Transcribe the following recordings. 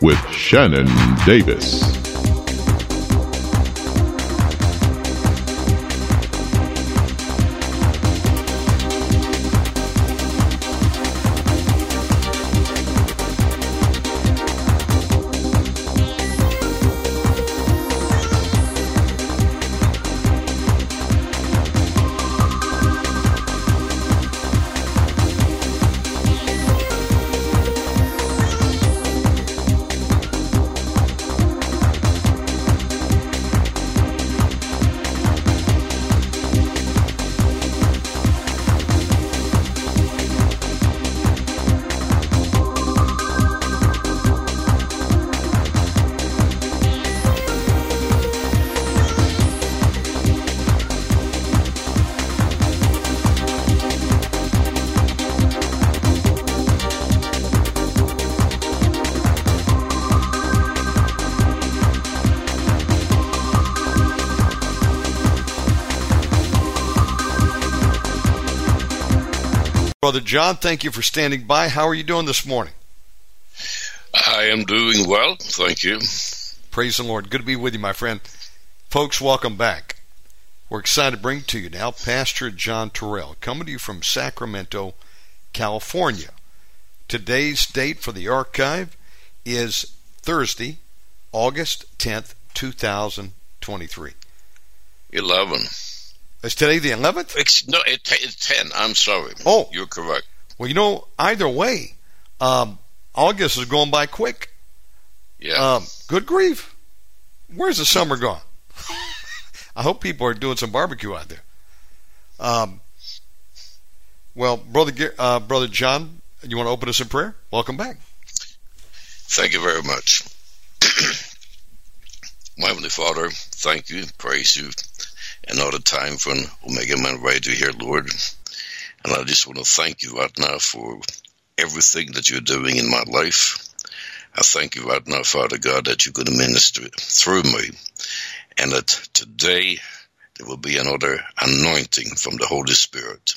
with Shannon Davis. John, thank you for standing by. How are you doing this morning? I am doing well, thank you. Praise the Lord. Good to be with you, my friend. Folks, welcome back. We're excited to bring to you now Pastor John Torell, coming to you from Sacramento, California. Today's date for the archive is Thursday, August 10th, 2023. 11. Is today the 11th? It's, no, it, it's 10. I'm sorry. Oh. You're correct. Well, you know, either way, um, August is going by quick. Yeah. Um, good grief. Where's the summer gone? I hope people are doing some barbecue out there. Um, well, brother, uh, brother John, you want to open us in prayer? Welcome back. Thank you very much. My Heavenly Father, thank you, praise you, another time for an Omega Man Radio here, Lord. And I just want to thank you right now for everything that you're doing in my life. I thank you right now, Father God, that you're going to minister through me. And that today there will be another anointing from the Holy Spirit.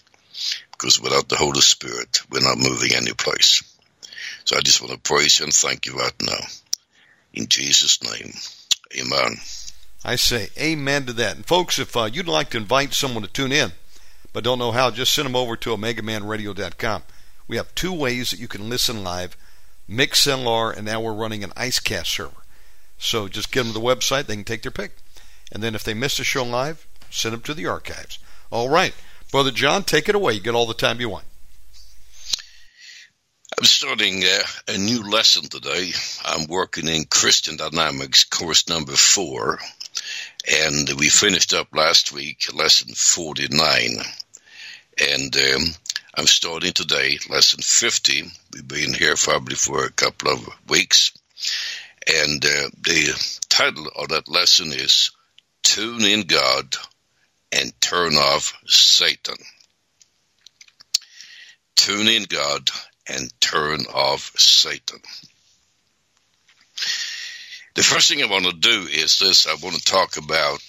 Because without the Holy Spirit, we're not moving any place. So I just want to praise you and thank you right now. In Jesus' name, amen. I say amen to that. And folks, if uh, you'd like to invite someone to tune in, but don't know how, just send them over to OmegaManRadio.com. We have two ways that you can listen live, MixLR, and now we're running an IceCast server. So just get them to the website, they can take their pick. And then if they miss a show live, send them to the archives. All right. Brother John, take it away. You get all the time you want. I'm starting uh, a new lesson today. I'm working in Christian Dynamics, course number four, and we finished up last week, lesson 49. And um, I'm starting today, lesson 50. We've been here probably for a couple of weeks. And uh, the title of that lesson is Tune in God and Turn Off Satan. Tune in God and turn off Satan. The first thing I want to do is this I want to talk about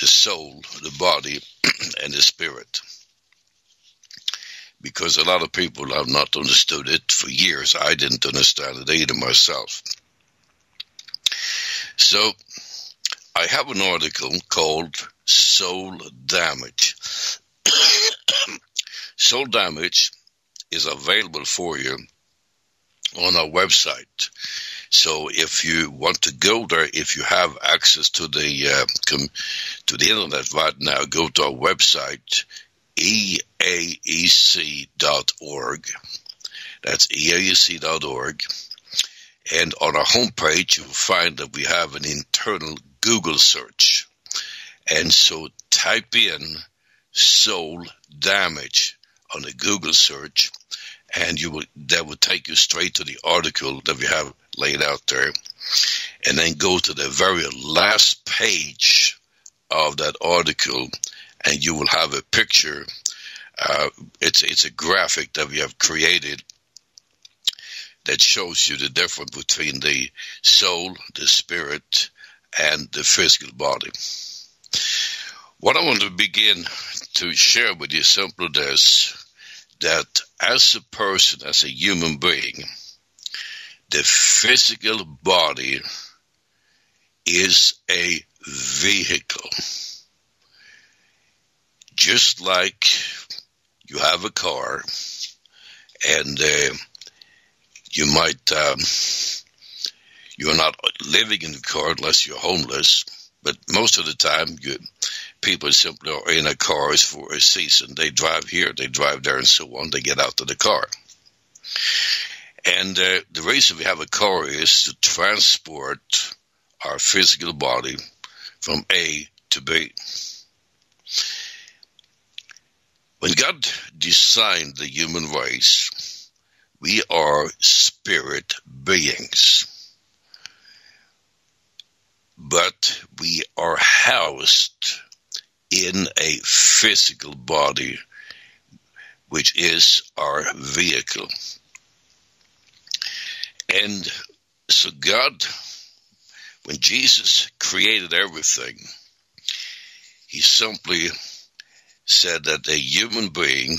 the soul, the body, and the spirit. Because a lot of people have not understood it for years. I didn't understand it either myself. So, I have an article called Soul Damage. Soul Damage is available for you on our website. So if you want to go there, if you have access to the uh, com- to the internet right now, go to our website eaec.org. That's eaec.org. And on our homepage, you'll find that we have an internal Google search. And so type in soul damage on a Google search, and you will that will take you straight to the article that we have laid out there. and then go to the very last page of that article, and you will have a picture. Uh, it's it's a graphic that we have created that shows you the difference between the soul, the spirit, and the physical body. What I want to begin to share with you simply this that as a person, as a human being, the physical body is a vehicle. Just like you have a car and uh, you might, um, you're not living in the car unless you're homeless, but most of the time you, people simply are in a car for a season. They drive here, they drive there and so on. They get out of the car. And uh, the reason we have a car is to transport our physical body from A to B. When God designed the human race, we are spirit beings. But we are housed in a physical body, which is our vehicle. And so God, when Jesus created everything, he simply said that a human being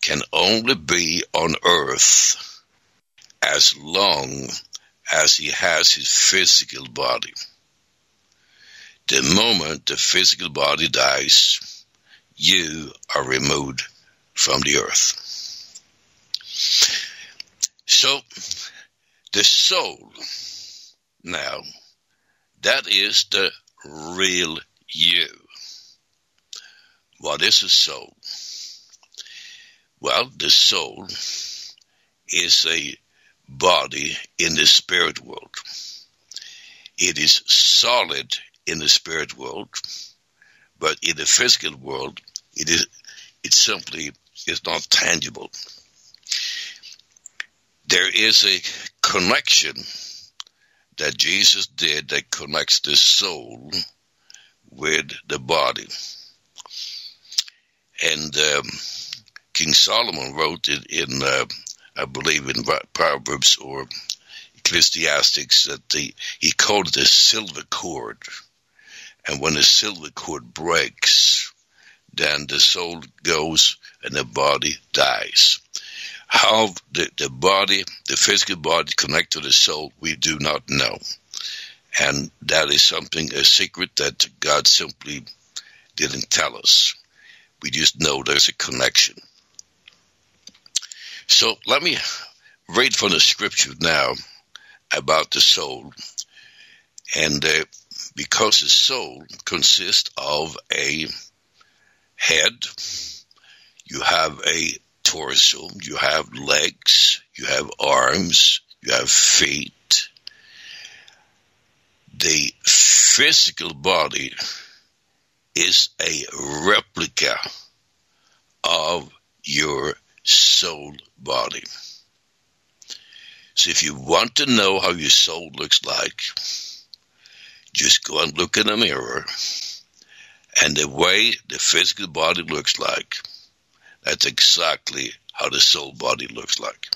can only be on earth as long as he has his physical body. The moment the physical body dies, you are removed from the earth. So, the soul, now, that is the real you. What is a soul? Well, the soul is a body in the spirit world. It is solid in the spirit world, but in the physical world, it is it simply is not tangible. There is a connection that Jesus did that connects the soul with the body. And um, King Solomon wrote it in, uh, I believe, in Proverbs or Ecclesiastics that the, he called it the silver cord. And when the silver cord breaks, then the soul goes and the body dies. How the, the body, the physical body connect to the soul, we do not know. And that is something, a secret that God simply didn't tell us. We just know there's a connection. So let me read from the scripture now about the soul. And uh, because the soul consists of a head, you have a torso, you have legs, you have arms, you have feet. The physical body is a replica of your soul body. So if you want to know how your soul looks like, just go and look in the mirror and the way the physical body looks like, that's exactly how the soul body looks like.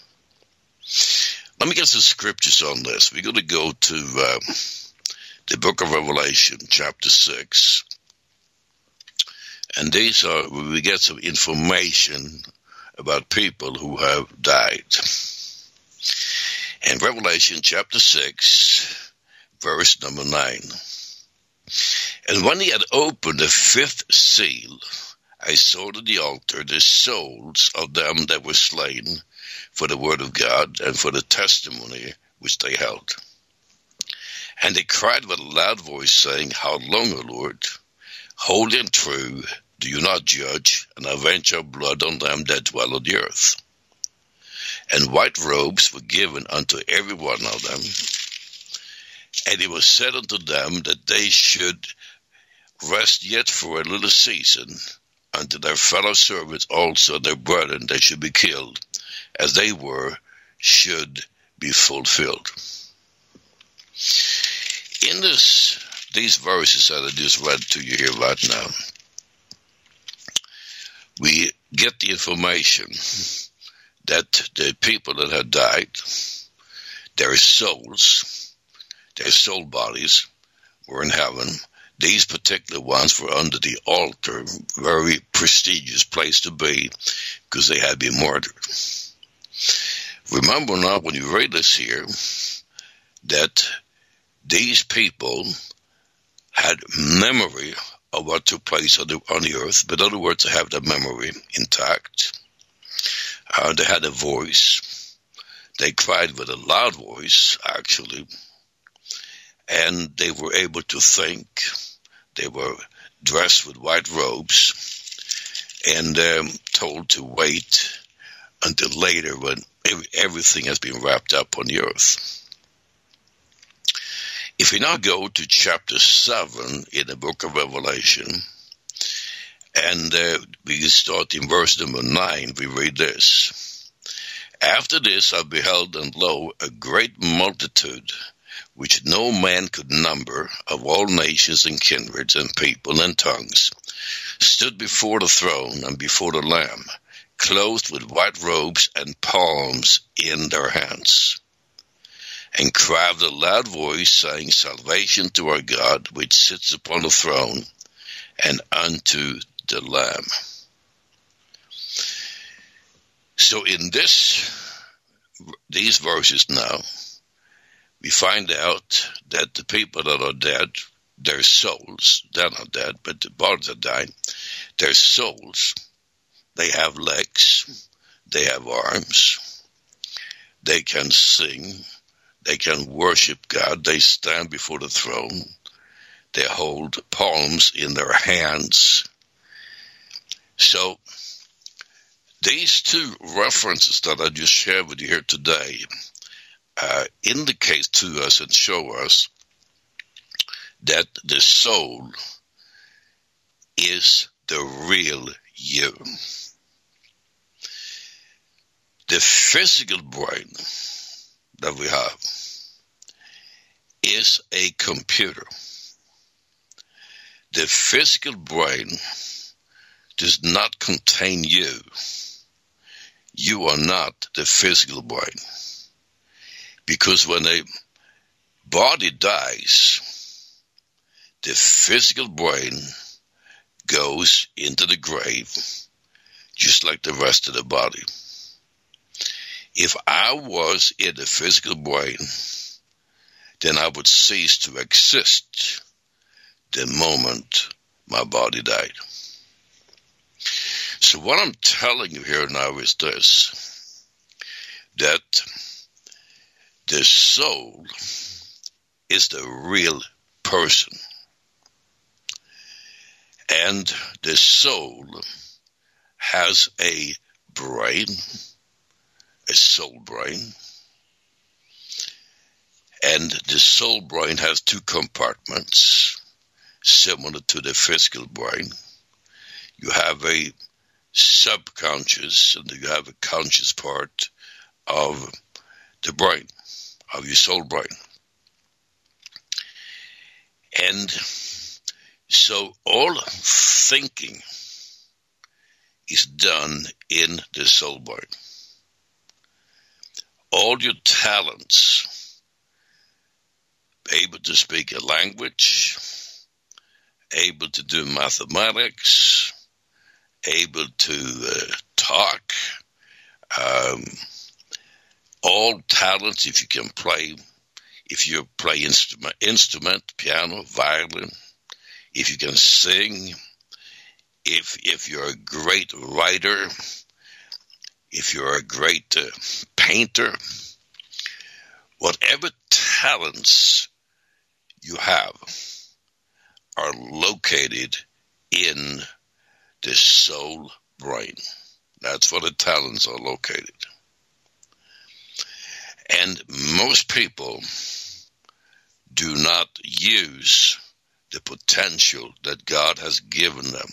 Let me get some scriptures on this. We're going to go to uh, the book of Revelation, chapter 6. And these are we get some information about people who have died. In Revelation chapter 6, verse number 9. And when he had opened the fifth seal, I saw to the altar the souls of them that were slain for the word of God and for the testimony which they held. And they cried with a loud voice, saying, How long, O Lord, holy and true, do you not judge and avenge your blood on them that dwell on the earth? And white robes were given unto every one of them. And it was said unto them that they should rest yet for a little season unto their fellow servants also their brethren they should be killed as they were should be fulfilled. In this, these verses that I just read to you here right now, we get the information that the people that had died, their souls, their soul bodies were in heaven. These particular ones were under the altar, very prestigious place to be because they had been murdered. Remember now when you read this here that these people had memory of what took place on the, on the earth, but in other words, they have their memory intact. Uh, they had a voice. They cried with a loud voice, actually, and they were able to think. They were dressed with white robes and um, told to wait until later when everything has been wrapped up on the earth. If we now go to chapter 7 in the book of Revelation, and uh, we start in verse number 9, we read this. After this I beheld, and lo, a great multitude, which no man could number, of all nations and kindreds and people and tongues, stood before the throne and before the Lamb, clothed with white robes and palms in their hands and cried with a loud voice, saying, Salvation to our God, which sits upon the throne, and unto the Lamb. So in this, these verses now, we find out that the people that are dead, their souls, they're not dead, but the bodies are dying, their souls, they have legs, they have arms, they can sing, they can worship God. They stand before the throne. They hold palms in their hands. So, these two references that I just shared with you here today uh, indicate to us and show us that the soul is the real you. The physical brain that we have is a computer. The physical brain does not contain you. You are not the physical brain. Because when a body dies, the physical brain goes into the grave just like the rest of the body. If I was in the physical brain, then I would cease to exist the moment my body died. So what I'm telling you here now is this, that the soul is the real person. And the soul has a brain, a soul brain. And the soul brain has two compartments, similar to the physical brain. You have a subconscious and you have a conscious part of the brain, of your soul brain. And so all thinking is done in the soul brain all your talents, able to speak a language, able to do mathematics, able to uh, talk, um, all talents, if you can play, if you play instrument, instrument, piano, violin, if you can sing, if if you're a great writer, if you're a great uh, painter, whatever talents you have are located in the soul brain. That's where the talents are located. And most people do not use the potential that God has given them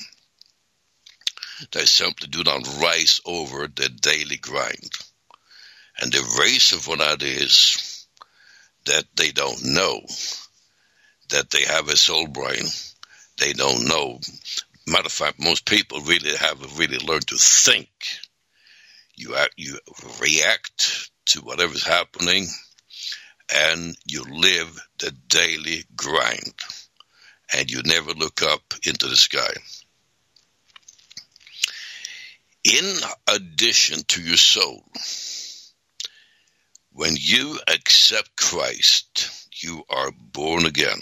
they simply do not rise over the daily grind. And the of what that is, that they don't know that they have a soul brain. They don't know. Matter of fact, most people really haven't really learned to think. You you react to whatever's happening, and you live the daily grind, and you never look up into the sky. In addition to your soul, when you accept Christ, you are born again.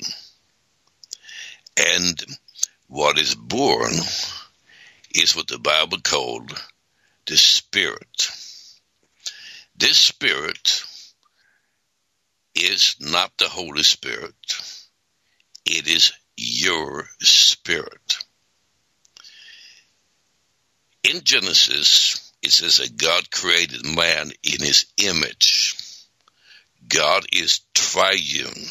And what is born is what the Bible called the Spirit. This Spirit is not the Holy Spirit, it is your spirit. In Genesis, it says that God created man in his image. God is triune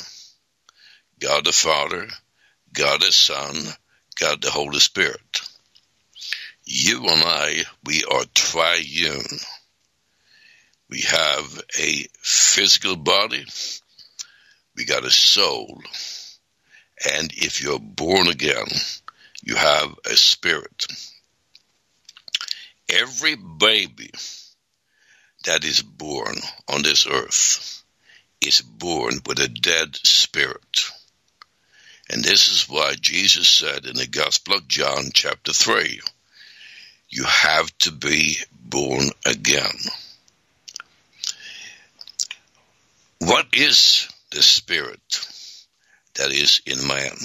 God the Father, God the Son, God the Holy Spirit. You and I, we are triune. We have a physical body, we got a soul, and if you're born again, you have a spirit. Every baby that is born on this earth is born with a dead spirit. And this is why Jesus said in the Gospel of John, chapter 3, you have to be born again. What is the spirit that is in man?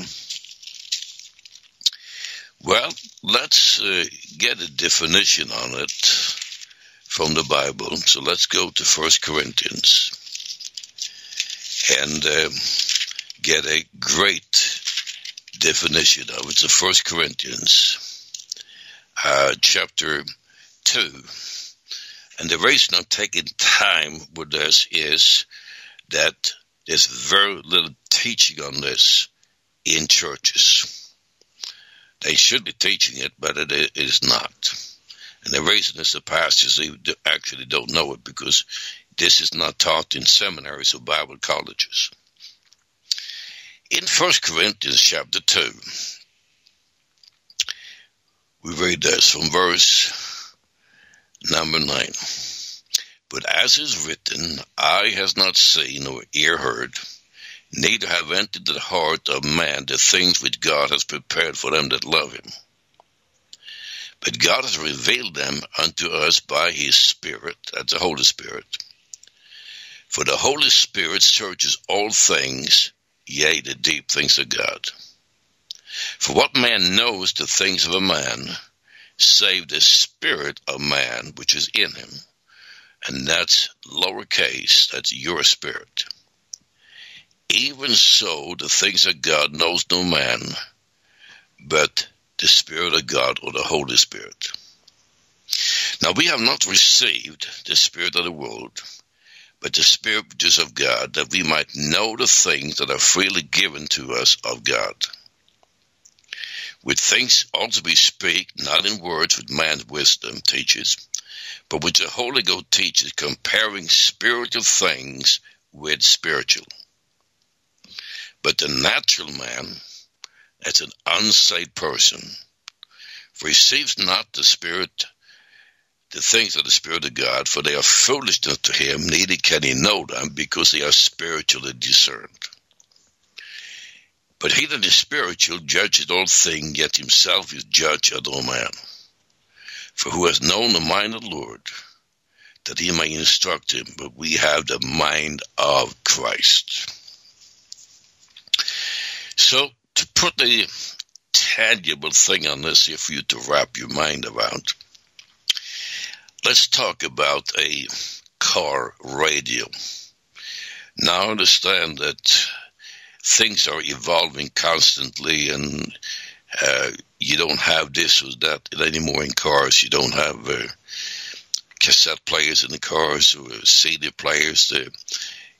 Well, let's uh, get a definition on it from the Bible. So let's go to First Corinthians and uh, get a great definition of it. So First Corinthians uh, chapter 2. And the reason I'm taking time with this is that there's very little teaching on this in churches. They should be teaching it, but it is not. And the reason is the pastors actually don't know it because this is not taught in seminaries or Bible colleges. In 1 Corinthians chapter 2, we read this from verse number 9. But as is written, eye has not seen nor ear heard, neither have entered the heart of man the things which God has prepared for them that love him. But God has revealed them unto us by his Spirit, that's the Holy Spirit. For the Holy Spirit searches all things, yea, the deep things of God. For what man knows the things of a man, save the spirit of man which is in him? And that's lowercase, that's your spirit. Even so, the things of God knows no man, but the Spirit of God or the Holy Spirit. Now we have not received the Spirit of the world, but the Spirit which is of God, that we might know the things that are freely given to us of God. With things also we speak, not in words with man's wisdom teaches, but which the Holy Ghost teaches, comparing spiritual things with spiritual. But the natural man, as an unsaved person, receives not the Spirit, the things of the Spirit of God, for they are foolishness to him, neither can he know them, because they are spiritually discerned. But he that is spiritual judges all things, yet himself is judge of all man. For who has known the mind of the Lord, that he may instruct him, but we have the mind of Christ. So, to put a tangible thing on this here for you to wrap your mind around, let's talk about a car radio. Now, understand that things are evolving constantly and uh, you don't have this or that anymore in cars. You don't have uh, cassette players in the cars or CD players.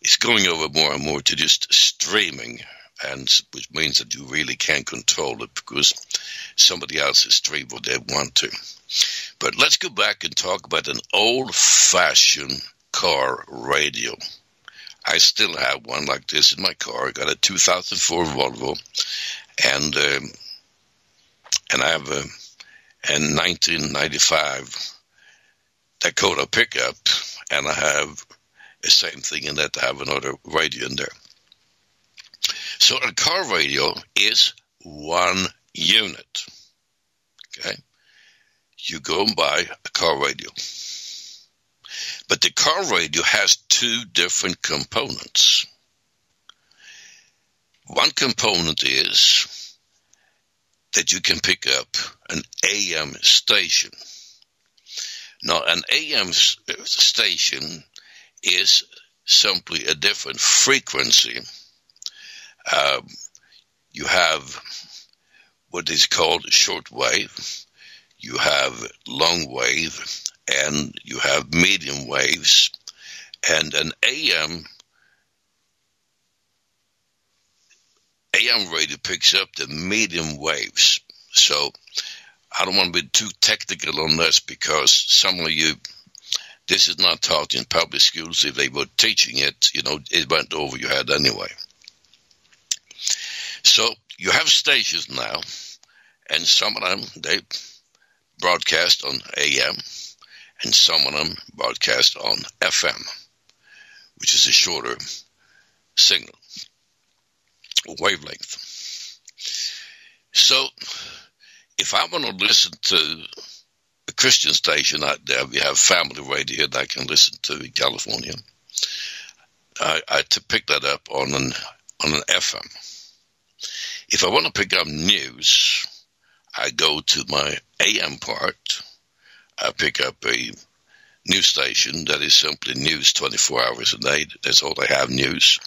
it's going over more and more to just streaming, and which means that you really can't control it because somebody else is streaming what they want to. But let's go back and talk about an old-fashioned car radio. I still have one like this in my car. I got a 2004 Volvo, and um, and I have a, a 1995 Dakota pickup, and I have the same thing in that I have another radio in there. So a car radio is one unit. Okay? You go and buy a car radio. But the car radio has two different components. One component is that you can pick up an AM station. Now, an AM station is simply a different frequency. Um, you have what is called short wave, you have long wave, and you have medium waves. And an AM AM radio picks up the medium waves. So I don't want to be too technical on this because some of you, this is not taught in public schools. If they were teaching it, you know, it went over your head anyway. So you have stations now, and some of them they broadcast on AM, and some of them broadcast on FM, which is a shorter signal wavelength. So, if I want to listen to a Christian station out there, we have family radio that I can listen to in California. I, I to pick that up on an on an FM. If I want to pick up news, I go to my AM part. I pick up a news station that is simply news 24 hours a day. That's all I have news.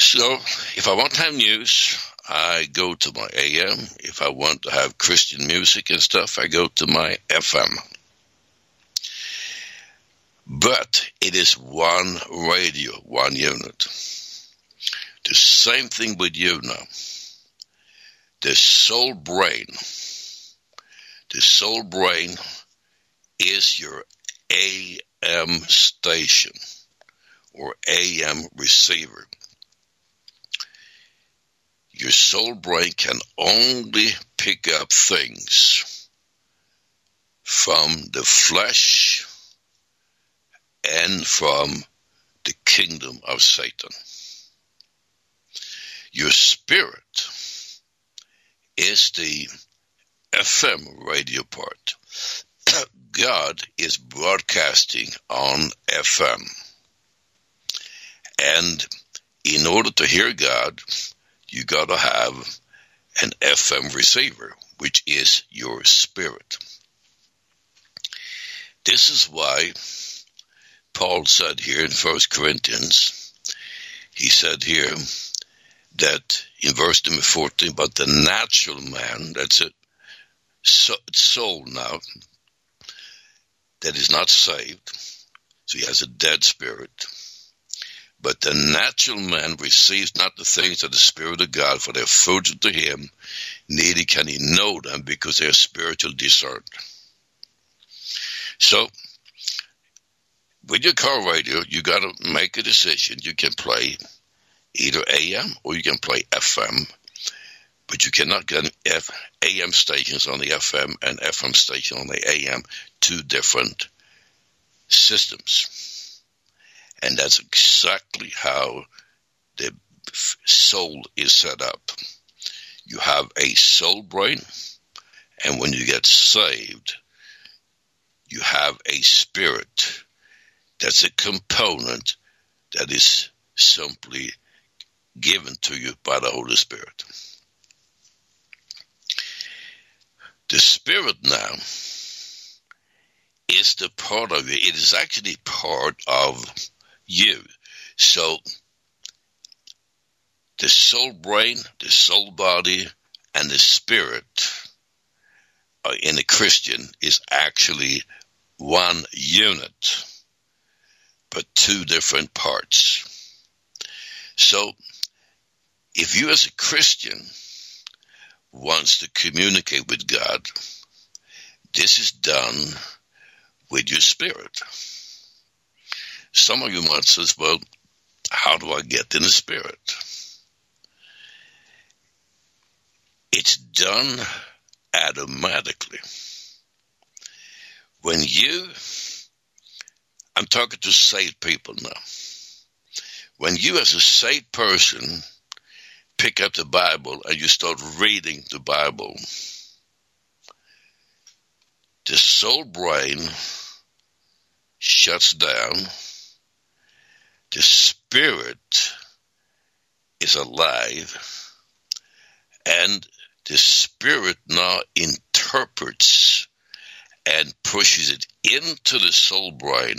So if I want to have news, I go to my AM. If I want to have Christian music and stuff, I go to my FM. But it is one radio, one unit. The same thing with you now. The soul brain, the soul brain is your AM station or AM receiver. Your soul brain can only pick up things from the flesh and from the kingdom of Satan. Your spirit is the FM radio part. God is broadcasting on FM. And in order to hear God, you got to have an FM receiver, which is your spirit. This is why Paul said here in First Corinthians, he said here that in verse number 14, but the natural man, that's it, soul now, that is not saved, so he has a dead spirit but the natural man receives not the things of the Spirit of God, for they're food to him, neither can he know them because they are spiritual discerned. So, with your car radio, you got to make a decision. You can play either AM or you can play FM, but you cannot get F- AM stations on the FM and FM station on the AM, two different systems. And that's exactly how the soul is set up. You have a soul brain, and when you get saved, you have a spirit that's a component that is simply given to you by the Holy Spirit. The Spirit now is the part of you. It is actually part of you. So the soul brain, the soul body, and the spirit uh, in a Christian is actually one unit, but two different parts. So if you as a Christian wants to communicate with God, this is done with your spirit. Some of you might say, well, how do I get in the Spirit? It's done automatically. When you, I'm talking to saved people now. When you, as a saved person, pick up the Bible and you start reading the Bible, the soul brain shuts down, the spirit is alive, and the spirit now interprets and pushes it into the soul brain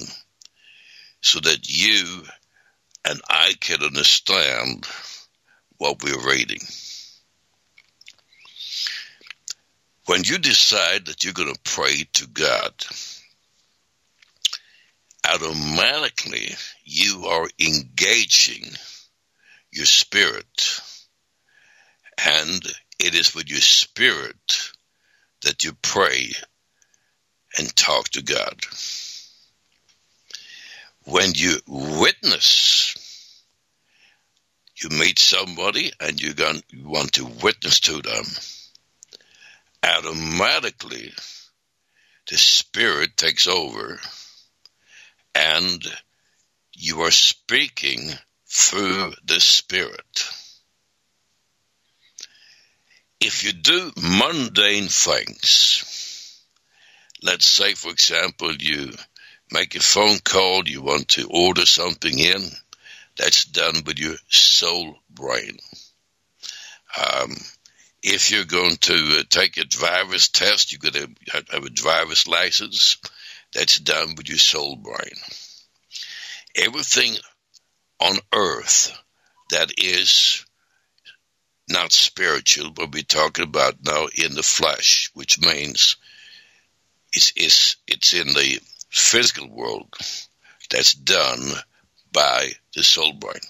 so that you and I can understand what we're reading. When you decide that you're going to pray to God, automatically you are engaging your spirit. And it is with your spirit that you pray and talk to God. When you witness, you meet somebody and you want to witness to them, automatically the Spirit takes over and you are speaking through the Spirit. If you do mundane things, let's say, for example, you make a phone call, you want to order something in, that's done with your soul brain. Um, if you're going to uh, take a driver's test, you're going to have a driver's license. That's done with your soul brain. Everything on earth that is not spiritual, but we're talking about now in the flesh, which means it's, it's, it's in the physical world that's done by the soul brain.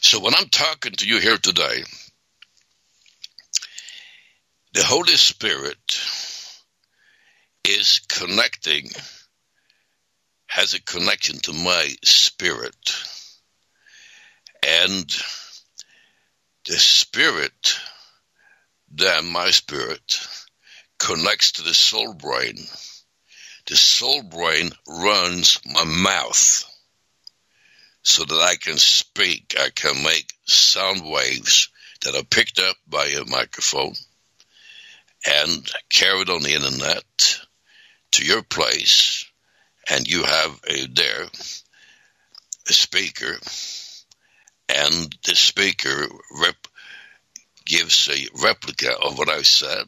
So when I'm talking to you here today, the Holy Spirit is connecting, has a connection to my spirit. And the spirit, then my spirit, connects to the soul brain the soul brain runs my mouth so that I can speak. I can make sound waves that are picked up by a microphone and carried on the internet to your place, and you have a, there a speaker, and the speaker rep, gives a replica of what I said.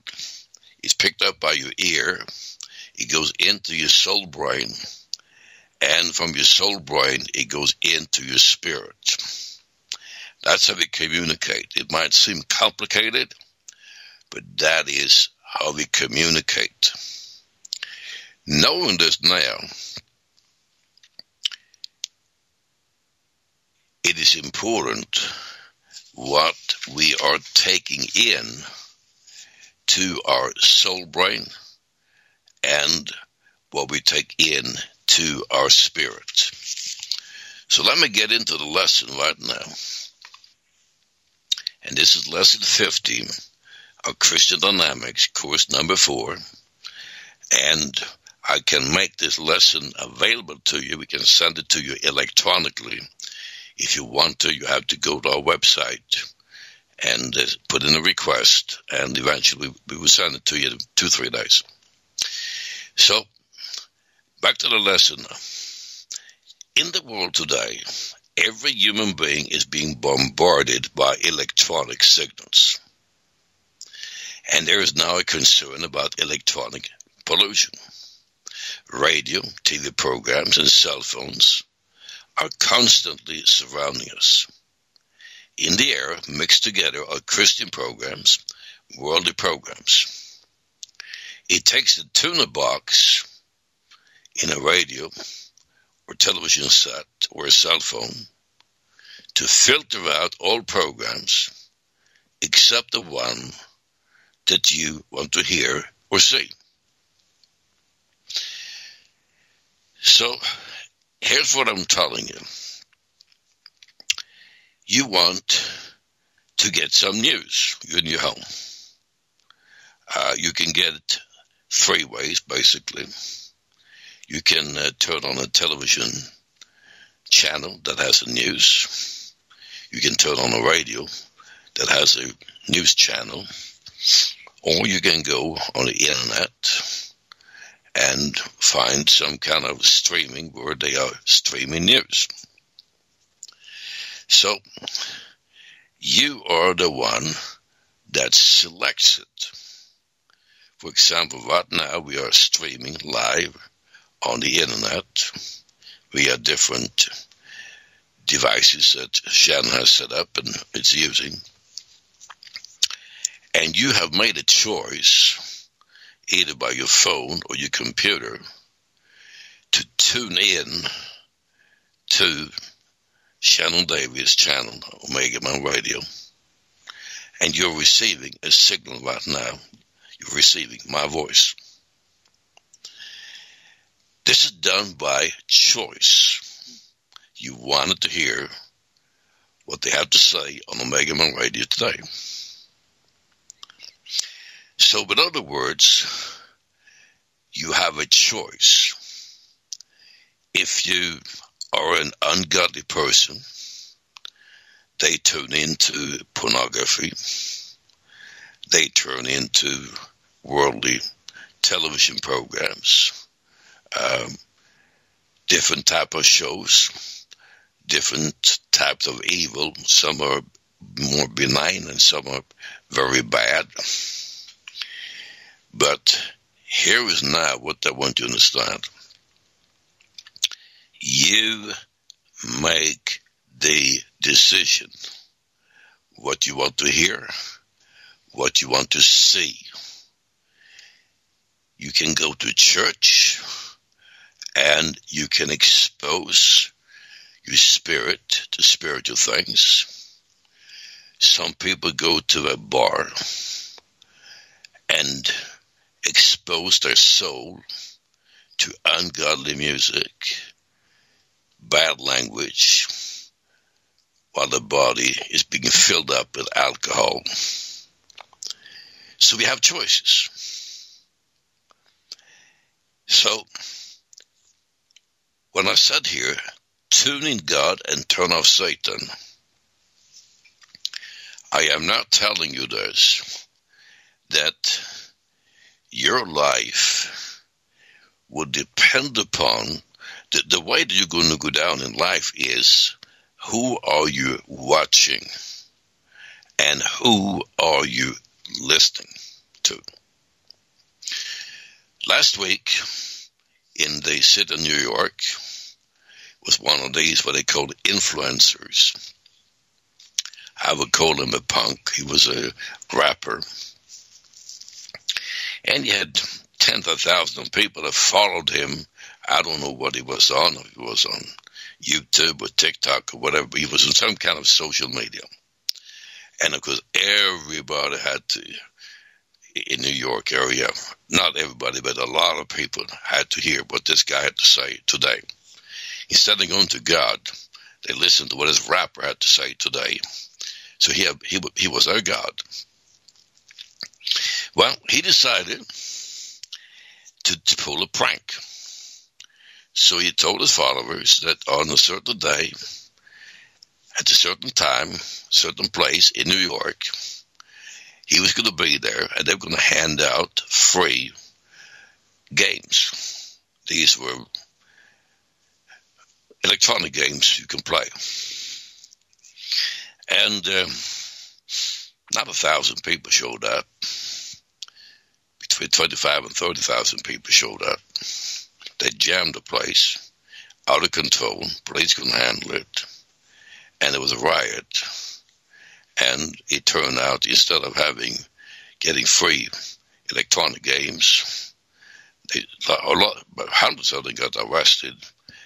It's picked up by your ear it goes into your soul brain, and from your soul brain, it goes into your spirit. That's how we communicate. It might seem complicated, but that is how we communicate. Knowing this now, it is important what we are taking in to our soul brain and what we take in to our spirit. So let me get into the lesson right now. And this is lesson 50 of Christian Dynamics, course number four. And I can make this lesson available to you. We can send it to you electronically. If you want to, you have to go to our website and uh, put in a request, and eventually we will send it to you in two, three days. So, back to the lesson. In the world today, every human being is being bombarded by electronic signals. And there is now a concern about electronic pollution. Radio, TV programs, and cell phones are constantly surrounding us. In the air, mixed together, are Christian programs, worldly programs. It takes a tuner box in a radio or television set or a cell phone to filter out all programs except the one that you want to hear or see. So here's what I'm telling you. You want to get some news in your home. Uh, you can get it three ways, basically. You can uh, turn on a television channel that has the news. You can turn on a radio that has a news channel. Or you can go on the internet and find some kind of streaming where they are streaming news. So you are the one that selects it. For example, right now we are streaming live on the internet via different devices that Shannon has set up and it's using. And you have made a choice, either by your phone or your computer, to tune in to Shannon Davis channel, Omega Man Radio. And you're receiving a signal right now. You're receiving my voice. This is done by choice. You wanted to hear what they have to say on Omega Man Radio today. So, in other words, you have a choice. If you are an ungodly person, they turn into pornography. They turn into worldly television programs, um, different type of shows, different types of evil. Some are more benign and some are very bad. But here is now what I want you to understand. You make the decision what you want to hear, what you want to see. You can go to church and you can expose your spirit to spiritual things. Some people go to a bar and expose their soul to ungodly music bad language while the body is being filled up with alcohol. So we have choices. So when I said here, tune in God and turn off Satan, I am not telling you this, that your life would depend upon the, the way that you're going to go down in life is who are you watching and who are you listening to? Last week in the city of New York was one of these what they called influencers. I would call him a punk. He was a rapper. And he had tens of thousands of people that followed him I don't know what he was on. If he was on YouTube or TikTok or whatever, he was on some kind of social media. And of course, everybody had to, in New York area, not everybody, but a lot of people had to hear what this guy had to say today. Instead of going to God, they listened to what his rapper had to say today. So he, he, he was their God. Well, he decided to, to pull a prank. So he told his followers that on a certain day, at a certain time, certain place in New York, he was going to be there and they were going to hand out free games. These were electronic games you can play. And uh, not a thousand people showed up. Between 25 and 30,000 people showed up. They jammed the place out of control. Police couldn't handle it. And there was a riot. And it turned out instead of having getting free electronic games, they, a lot, hundreds of them got arrested.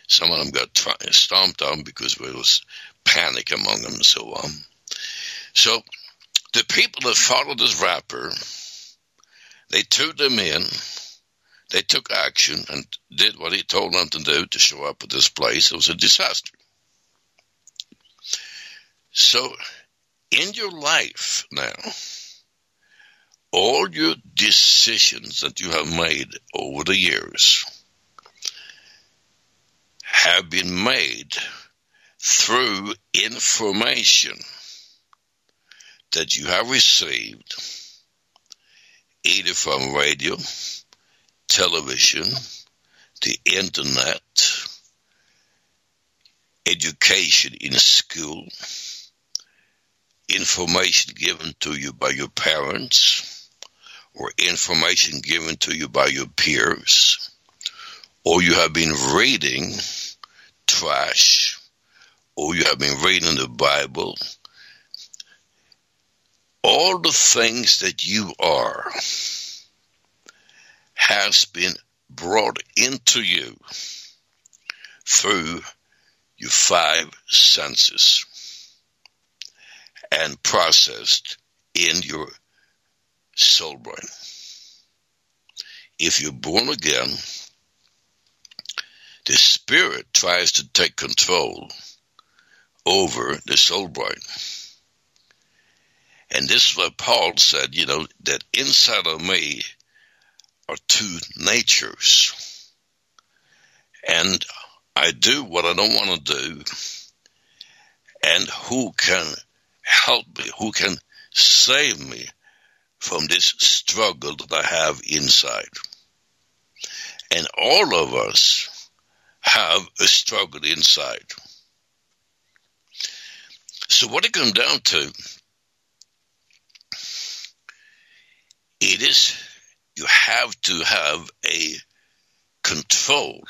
Some of them got stomped on because there was panic among them and so on. So the people that followed this rapper, they tuned them in they took action and did what he told them to do to show up at this place. It was a disaster. So, in your life now, all your decisions that you have made over the years have been made through information that you have received either from radio, television, the internet, education in school, information given to you by your parents, or information given to you by your peers, or you have been reading trash, or you have been reading the Bible, all the things that you are has been brought into you through your five senses and processed in your soul brain. If you're born again, the spirit tries to take control over the soul brain. And this is what Paul said, you know, that inside of me are two natures. And I do what I don't want to do. And who can help me? Who can save me from this struggle that I have inside? And all of us have a struggle inside. So what it comes down to, it is you have to have a control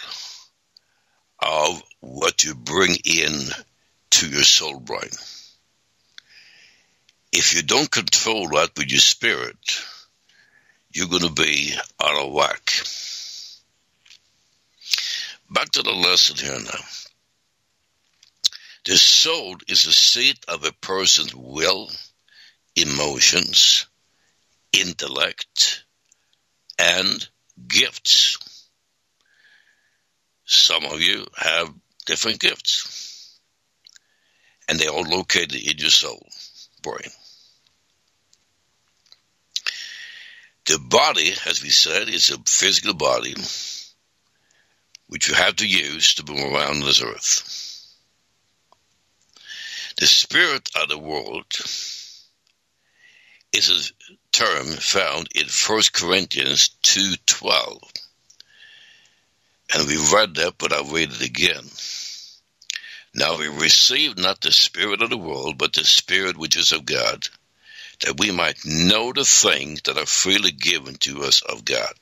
of what you bring in to your soul brain. If you don't control that with your spirit, you're going to be out of whack. Back to the lesson here now. The soul is the seat of a person's will, emotions, intellect, and gifts. Some of you have different gifts, and they all located in your soul brain. The body, as we said, is a physical body which you have to use to move around this earth. The spirit of the world is a term found in 1 Corinthians 2.12. And we read that, but I'll read it again. Now we receive not the spirit of the world, but the spirit which is of God, that we might know the things that are freely given to us of God.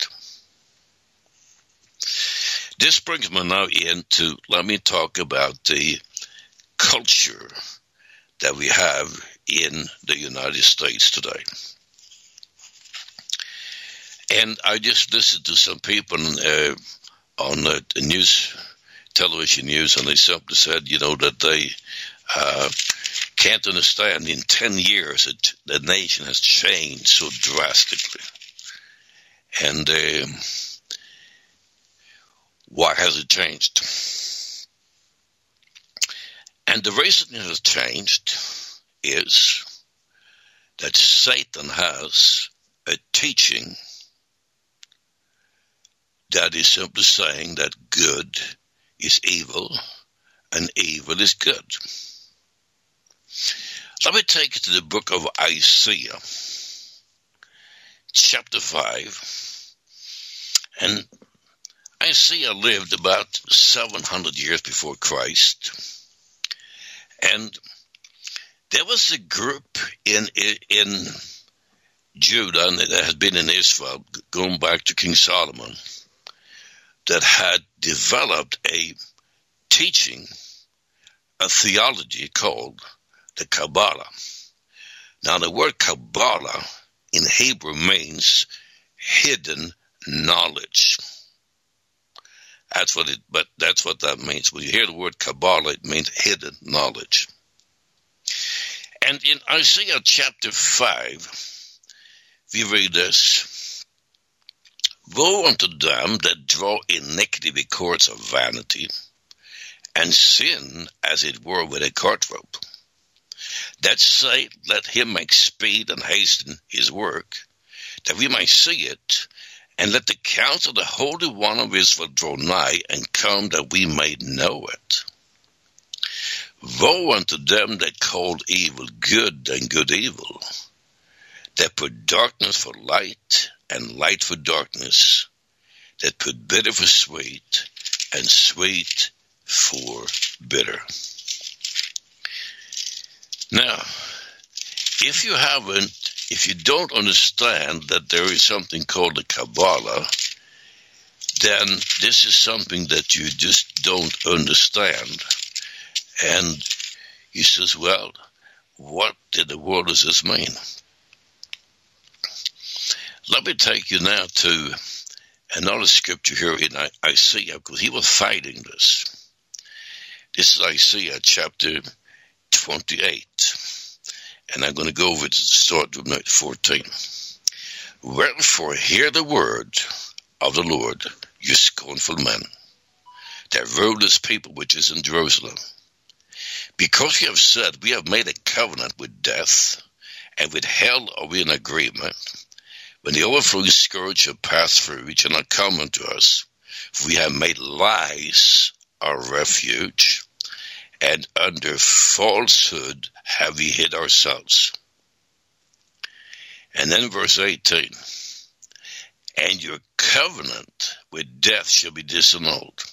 This brings me now into, let me talk about the culture that we have in the United States today. And I just listened to some people uh, on the news, television news, and they simply said, you know, that they uh, can't understand in 10 years that the nation has changed so drastically. And uh, why has it changed? And the reason it has changed is that Satan has a teaching that is simply saying that good is evil and evil is good. Let me take you to the book of Isaiah, chapter 5. And Isaiah lived about 700 years before Christ. And there was a group in in Judah that had been in Israel going back to King Solomon that had developed a teaching, a theology called the Kabbalah. Now, the word Kabbalah in Hebrew means hidden knowledge. That's what it, but that's what that means. When you hear the word Kabbalah, it means hidden knowledge. And in Isaiah chapter 5, we read this Woe unto them that draw iniquity with cords of vanity, and sin as it were with a cart rope. That say, Let him make speed and hasten his work, that we may see it, and let the counsel of the Holy One of Israel draw nigh and come that we may know it. Woe unto them that call evil good and good evil, that put darkness for light and light for darkness, that put bitter for sweet and sweet for bitter. Now, if you haven't, if you don't understand that there is something called the Kabbalah, then this is something that you just don't understand. And he says, well, what did the world does this mean? Let me take you now to another scripture here in Isaiah, because he was fighting this. This is Isaiah chapter 28. And I'm going to go over to the start with 14. Wherefore hear the word of the Lord, you scornful men, that rulers people which is in Jerusalem. Because you have said, We have made a covenant with death, and with hell are we in agreement. When the overflowing scourge shall pass through, it shall not come unto us. For we have made lies our refuge, and under falsehood have we hid ourselves. And then verse 18 And your covenant with death shall be disannulled.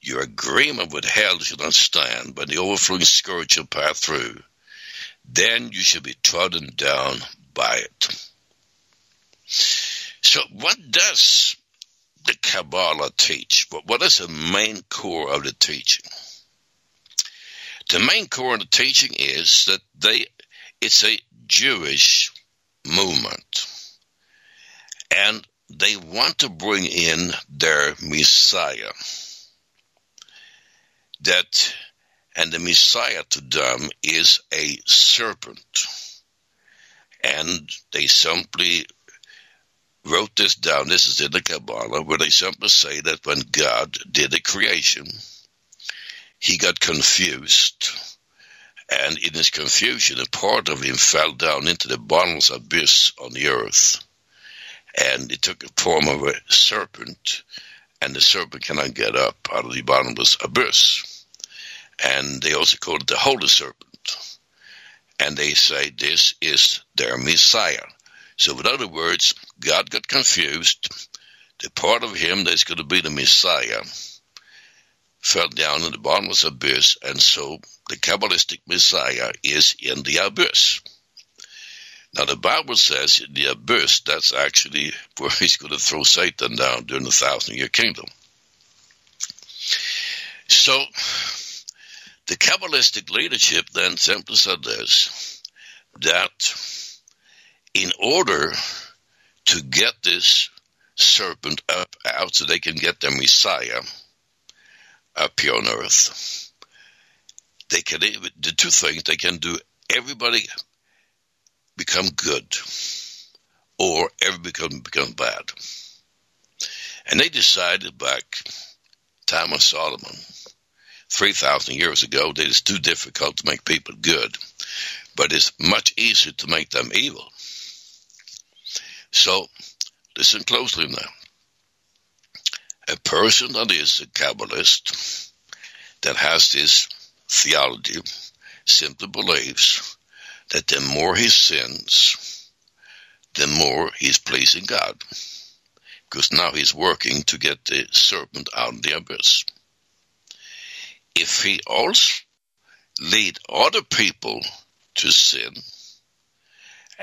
Your agreement with hell shall not stand, but the overflowing scourge shall pass through. Then you shall be trodden down by it. So, what does the Kabbalah teach? What is the main core of the teaching? The main core of the teaching is that they it's a Jewish movement. And they want to bring in their Messiah. That and the Messiah to them is a serpent. And they simply wrote this down. This is in the Kabbalah, where they simply say that when God did the creation, he got confused. And in his confusion, a part of him fell down into the bottomless abyss on the earth. And it took the form of a serpent, and the serpent cannot get up out of the bottomless abyss. And they also call it the Holy Serpent. And they say this is their Messiah. So, in other words, God got confused. The part of him that's going to be the Messiah fell down in the bottomless abyss, and so the Kabbalistic Messiah is in the abyss. Now, the Bible says in the abyss, that's actually where he's going to throw Satan down during the thousand year kingdom. So, the Kabbalistic leadership then simply said this that in order to get this serpent up out so they can get their Messiah up here on earth, they can do two things. They can do everybody become good or everybody become, become bad. And they decided back time of Solomon, 3,000 years ago, that it's too difficult to make people good, but it's much easier to make them evil. So, listen closely now. A person that is a Kabbalist, that has this theology, simply believes that the more he sins, the more he's pleasing God. Because now he's working to get the serpent out of the abyss. If he also lead other people to sin,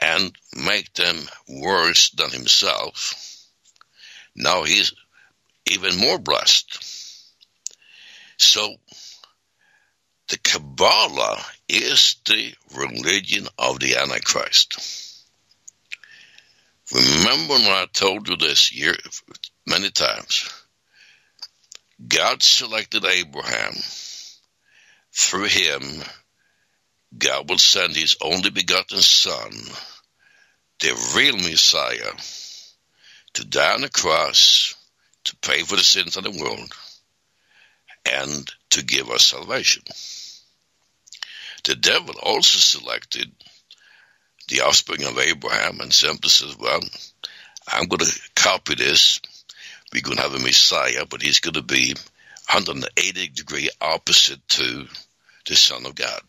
and make them worse than himself, now he's even more blessed. So, the Kabbalah is the religion of the Antichrist. Remember when I told you this year many times. God selected Abraham. Through him, God will send his only begotten Son, the real Messiah, to die on the cross, to pay for the sins of the world, and to give us salvation. The devil also selected the offspring of Abraham and simply says, Well, I'm going to copy this. We're going to have a Messiah, but he's going to be 180 degree opposite to the Son of God.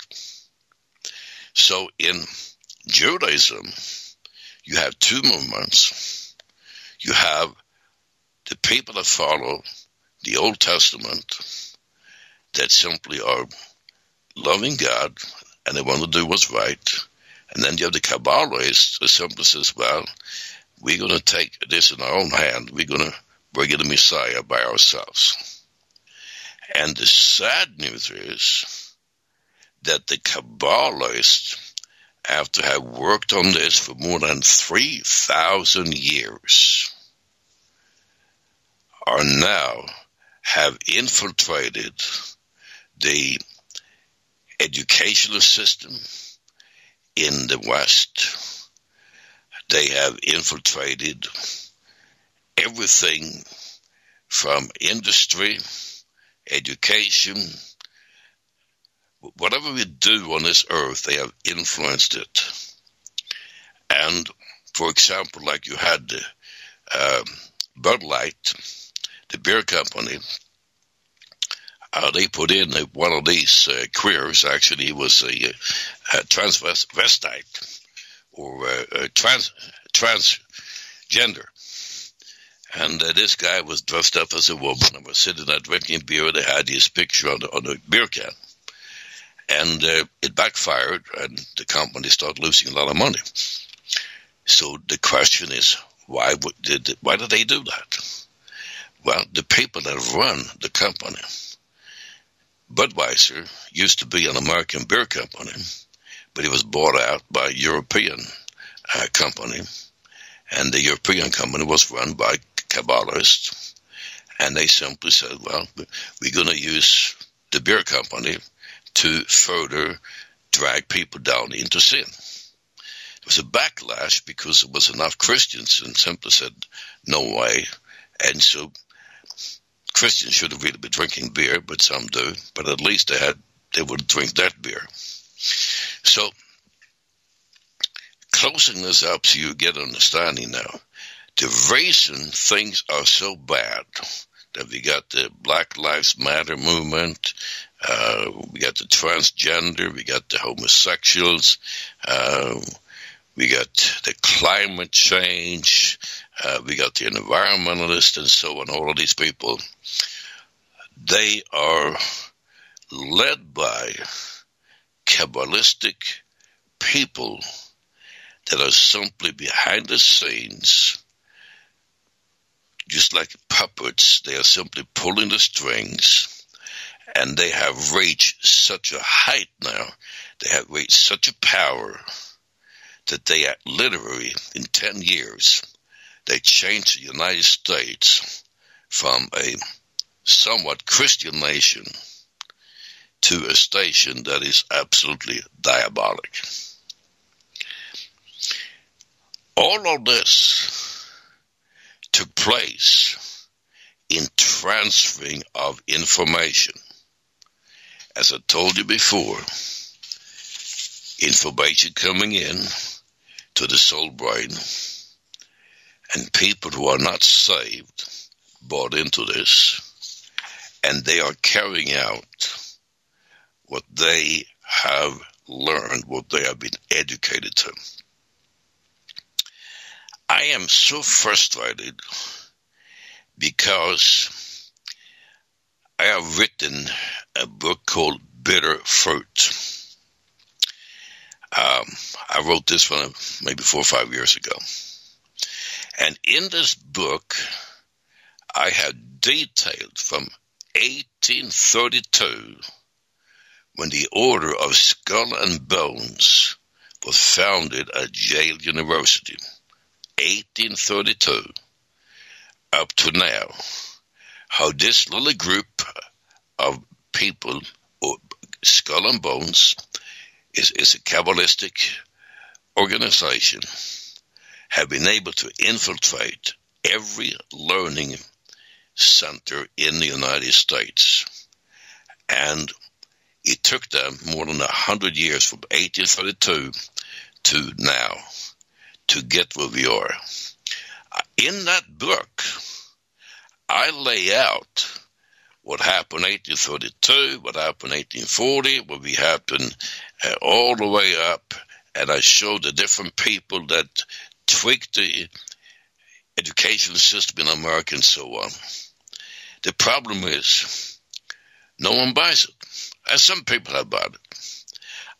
So in Judaism, you have two movements. You have the people that follow the Old Testament that simply are loving God and they want to do what's right. And then you have the Kabbalists that simply says, well, we're going to take this in our own hand. We're going to bring in the Messiah by ourselves. And the sad news is that the Kabbalists, after have worked on this for more than 3,000 years, are now have infiltrated the educational system in the West. They have infiltrated everything from industry, education, whatever we do on this earth, they have influenced it. And for example, like you had uh, Bud Light, the beer company, uh, they put in a, one of these uh, queers. Actually, he was a, a transvestite or a, a trans transgender. And uh, this guy was dressed up as a woman and was sitting there drinking beer. They had his picture on the, on the beer can. And uh, it backfired, and the company started losing a lot of money. So the question is, why did why did they do that? Well, the people that run the company Budweiser used to be an American beer company, but it was bought out by a European uh, company, and the European company was run by Kabbalists, and they simply said, "Well, we're going to use the beer company to further drag people down into sin." There was a backlash because there was enough Christians, and simply said, "No way," and so Christians should have really been drinking beer, but some do. But at least they had they would drink that beer. So closing this up so you get understanding now. The reason things are so bad we got the Black Lives Matter movement, uh, we got the transgender, we got the homosexuals, uh, we got the climate change, uh, we got the environmentalists and so on, all of these people. They are led by Kabbalistic people that are simply behind the scenes, just like puppets. They are simply pulling the strings, and they have reached such a height now. They have reached such a power that they are literally, in 10 years, they changed the United States from a somewhat Christian nation to a station that is absolutely diabolic. All of this took place in transferring of information. As I told you before, information coming in to the soul brain and people who are not saved bought into this and they are carrying out what they have learned, what they have been educated to. I am so frustrated because I have written a book called Bitter Fruit. Um, I wrote this one maybe four or five years ago. And in this book, I have detailed from 1832 when the Order of Skull and Bones was founded at Yale University. 1832 up to now, how this little group of people, or Skull and Bones, is, is a Kabbalistic organization have been able to infiltrate every learning center in the United States. And it took them more than a hundred years from 1832 to now to get where we are. In that book, I lay out what happened 1832, what happened 1840, what we happened uh, all the way up, and I show the different people that tweaked the educational system in America and so on. The problem is no one buys it. As some people have bought it.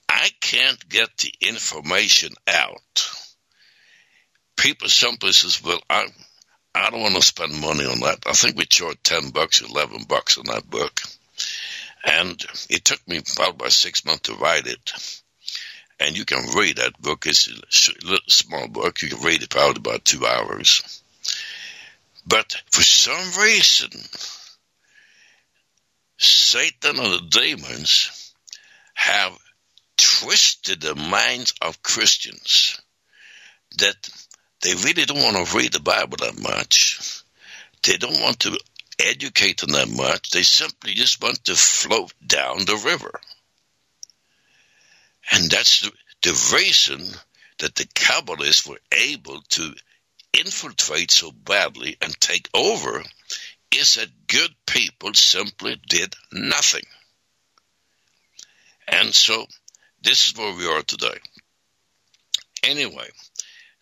I can't get the information out. People simply says, well, I, I don't want to spend money on that. I think we charged 10 bucks, 11 bucks on that book. And it took me about six months to write it. And you can read that book. It's a little small book. You can read it probably about two hours. But for some reason, Satan and the demons have twisted the minds of Christians that they really don't want to read the Bible that much. They don't want to educate them that much. They simply just want to float down the river. And that's the, the reason that the Kabbalists were able to infiltrate so badly and take over is that good people simply did nothing. And so this is where we are today. Anyway,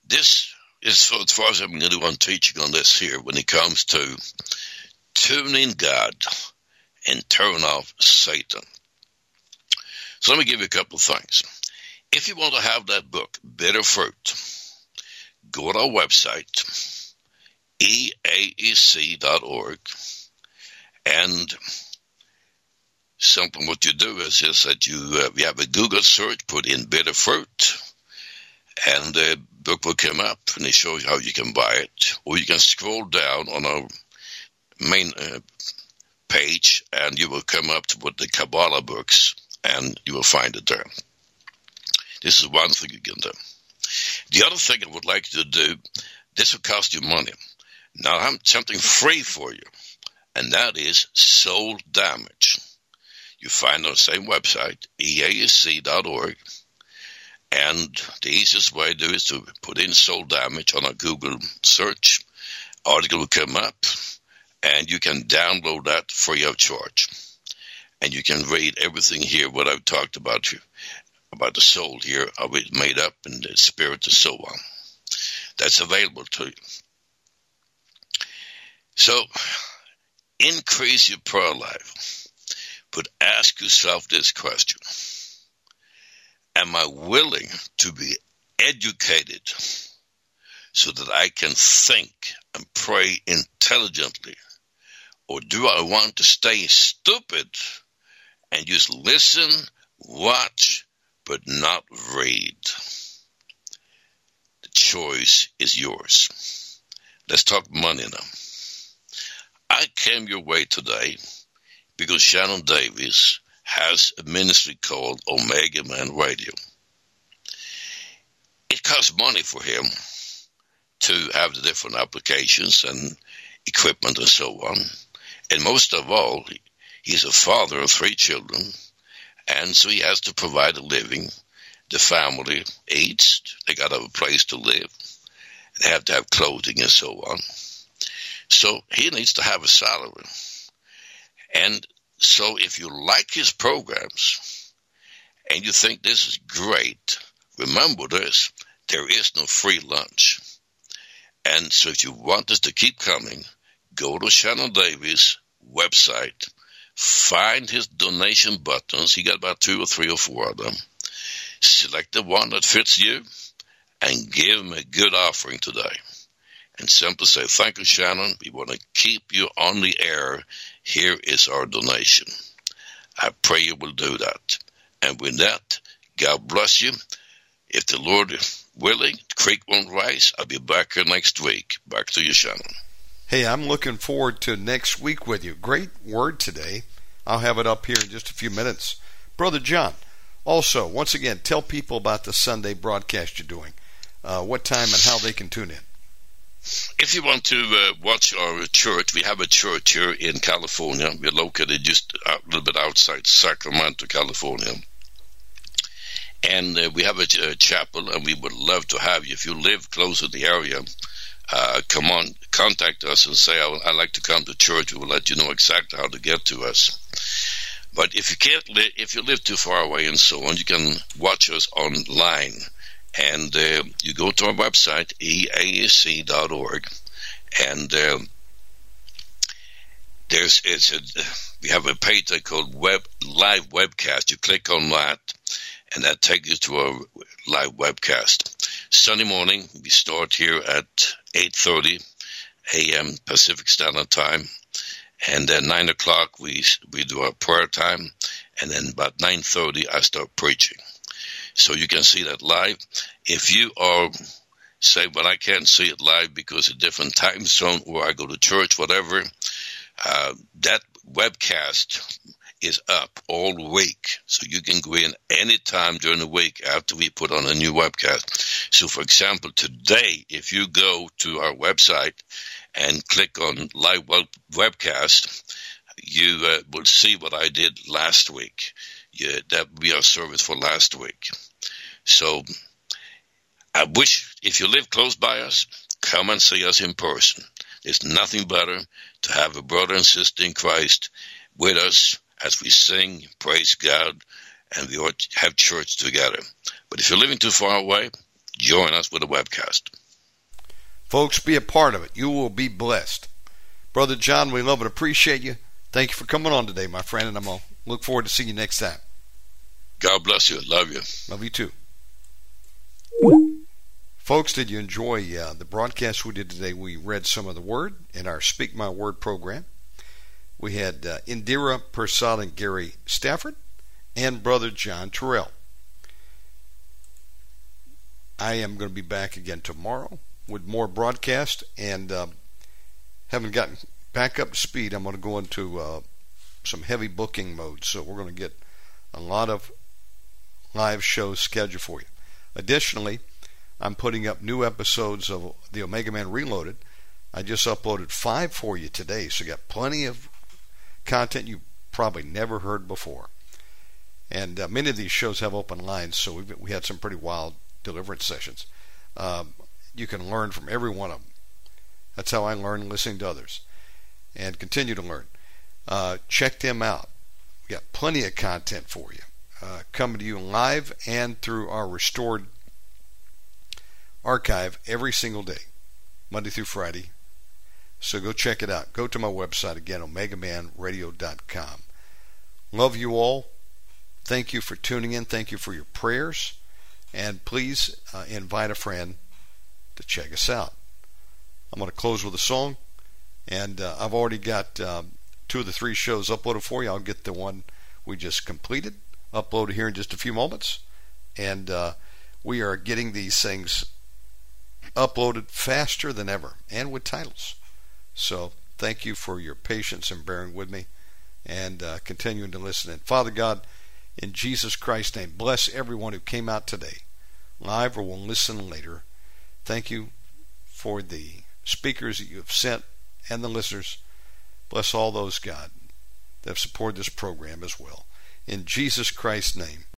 this is as far as I'm going to do on teaching on this here when it comes to tuning God and turn off Satan. So let me give you a couple of things. If you want to have that book, Bitter Fruit, go to our website, eaec.org, and something what you do is, is that you, uh, you have a Google search, put in Bitter Fruit, and the book will come up and it shows how you can buy it. Or you can scroll down on our main uh, page and you will come up what the Kabbalah books and you will find it there. This is one thing you can do. The other thing I would like you to do, this will cost you money. Now I'm something free for you, and that is soul damage. You find on the same website, eaec.org, and the easiest way to do is to put in soul damage on a Google search. Article will come up, and you can download that free of charge. And you can read everything here, what I've talked about you about the soul here, how it's made up, and the spirit, and so on. That's available to you. So, increase your prayer life, but ask yourself this question Am I willing to be educated so that I can think and pray intelligently? Or do I want to stay stupid and just listen, watch, but not read? The choice is yours. Let's talk money now. I came your way today because Shannon Davis has a ministry called Omega Man Radio. It costs money for him to have the different applications and equipment and so on. And most of all, he's a father of three children, and so he has to provide a living. The family eats, they got to have a place to live, they have to have clothing and so on. So he needs to have a salary. And so if you like his programs and you think this is great, remember this there is no free lunch. And so if you want us to keep coming, go to Shannon Davis' website, find his donation buttons. He got about two or three or four of them. Select the one that fits you and give him a good offering today. And simply say, Thank you, Shannon. We want to keep you on the air here is our donation. I pray you will do that. And with that, God bless you. If the Lord is willing, the creek won't rise. I'll be back here next week. Back to you, Shannon. Hey, I'm looking forward to next week with you. Great word today. I'll have it up here in just a few minutes. Brother John, also, once again, tell people about the Sunday broadcast you're doing, uh, what time and how they can tune in. If you want to uh, watch our church, we have a church here in California. We're located just a little bit outside Sacramento, California. And uh, we have a, a, chapel, and we would love to have you. If you live close to the area, uh, come on, contact us and say, I would like to come to church. We will let you know exactly how to get to us. But if you can't live, if you live too far away and so on, you can watch us online and uh, you go to our website eac.org and uh, there's it's a, we have a page called web live webcast. You click on that and that takes you to our live webcast. Sunday morning we start here at 8.30 a.m pacific standard time and then 9 o'clock we we do our prayer time and then about 9.30 i start preaching so you can see that live. If you are say, but I can't see it live because of different time zone, or I go to church, whatever, uh, that webcast is up all week. So you can go in anytime during the week after we put on a new webcast. So for example, today, if you go to our website and click on live web- webcast, you uh, will see what I did last week. Yeah, that we our service for last week. So I wish if you live close by us, come and see us in person. There's nothing better to have a brother and sister in Christ with us as we sing, praise God, and we ought to have church together. But if you're living too far away, join us with a webcast. Folks, be a part of it. You will be blessed. Brother John, we love and appreciate you. Thank you for coming on today, my friend, and I'm going to look forward to seeing you next time. God bless you. Love you. Love you too. Folks, did you enjoy uh, the broadcast we did today? We read some of the Word in our Speak My Word program. We had uh, Indira Persad and Gary Stafford and Brother John Torell. I am going to be back again tomorrow with more broadcast and uh, haven't gotten back up to speed. I'm going to go into uh, some heavy booking mode, so we're going to get a lot of live shows scheduled for you. Additionally, I'm putting up new episodes of the Omega Man Reloaded. I just uploaded five for you today, so you got plenty of content you probably never heard before. And uh, many of these shows have open lines, so we we had some pretty wild deliverance sessions. Um, you can learn from every one of them. That's how I learn listening to others, and continue to learn. Uh, check them out. We got plenty of content for you uh, coming to you live and through our restored archive every single day, Monday through Friday. So go check it out. Go to my website again, omegamanradio.com. Love you all. Thank you for tuning in. Thank you for your prayers. And please uh, invite a friend to check us out. I'm going to close with a song. And uh, I've already got um, two of the three shows uploaded for you. I'll get the one we just completed uploaded here in just a few moments. And uh, we are getting these things uploaded faster than ever and with titles. So thank you for your patience and bearing with me and uh, continuing to listen. And Father God, in Jesus Christ's name, bless everyone who came out today, live or will listen later. Thank you for the speakers that you have sent and the listeners. Bless all those, God, that have supported this program as well. In Jesus Christ's name.